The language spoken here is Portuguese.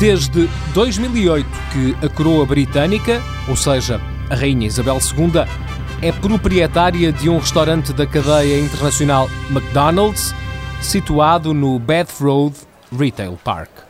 Desde 2008 que a coroa britânica, ou seja, a Rainha Isabel II, é proprietária de um restaurante da cadeia internacional McDonald's, situado no Bath Road Retail Park.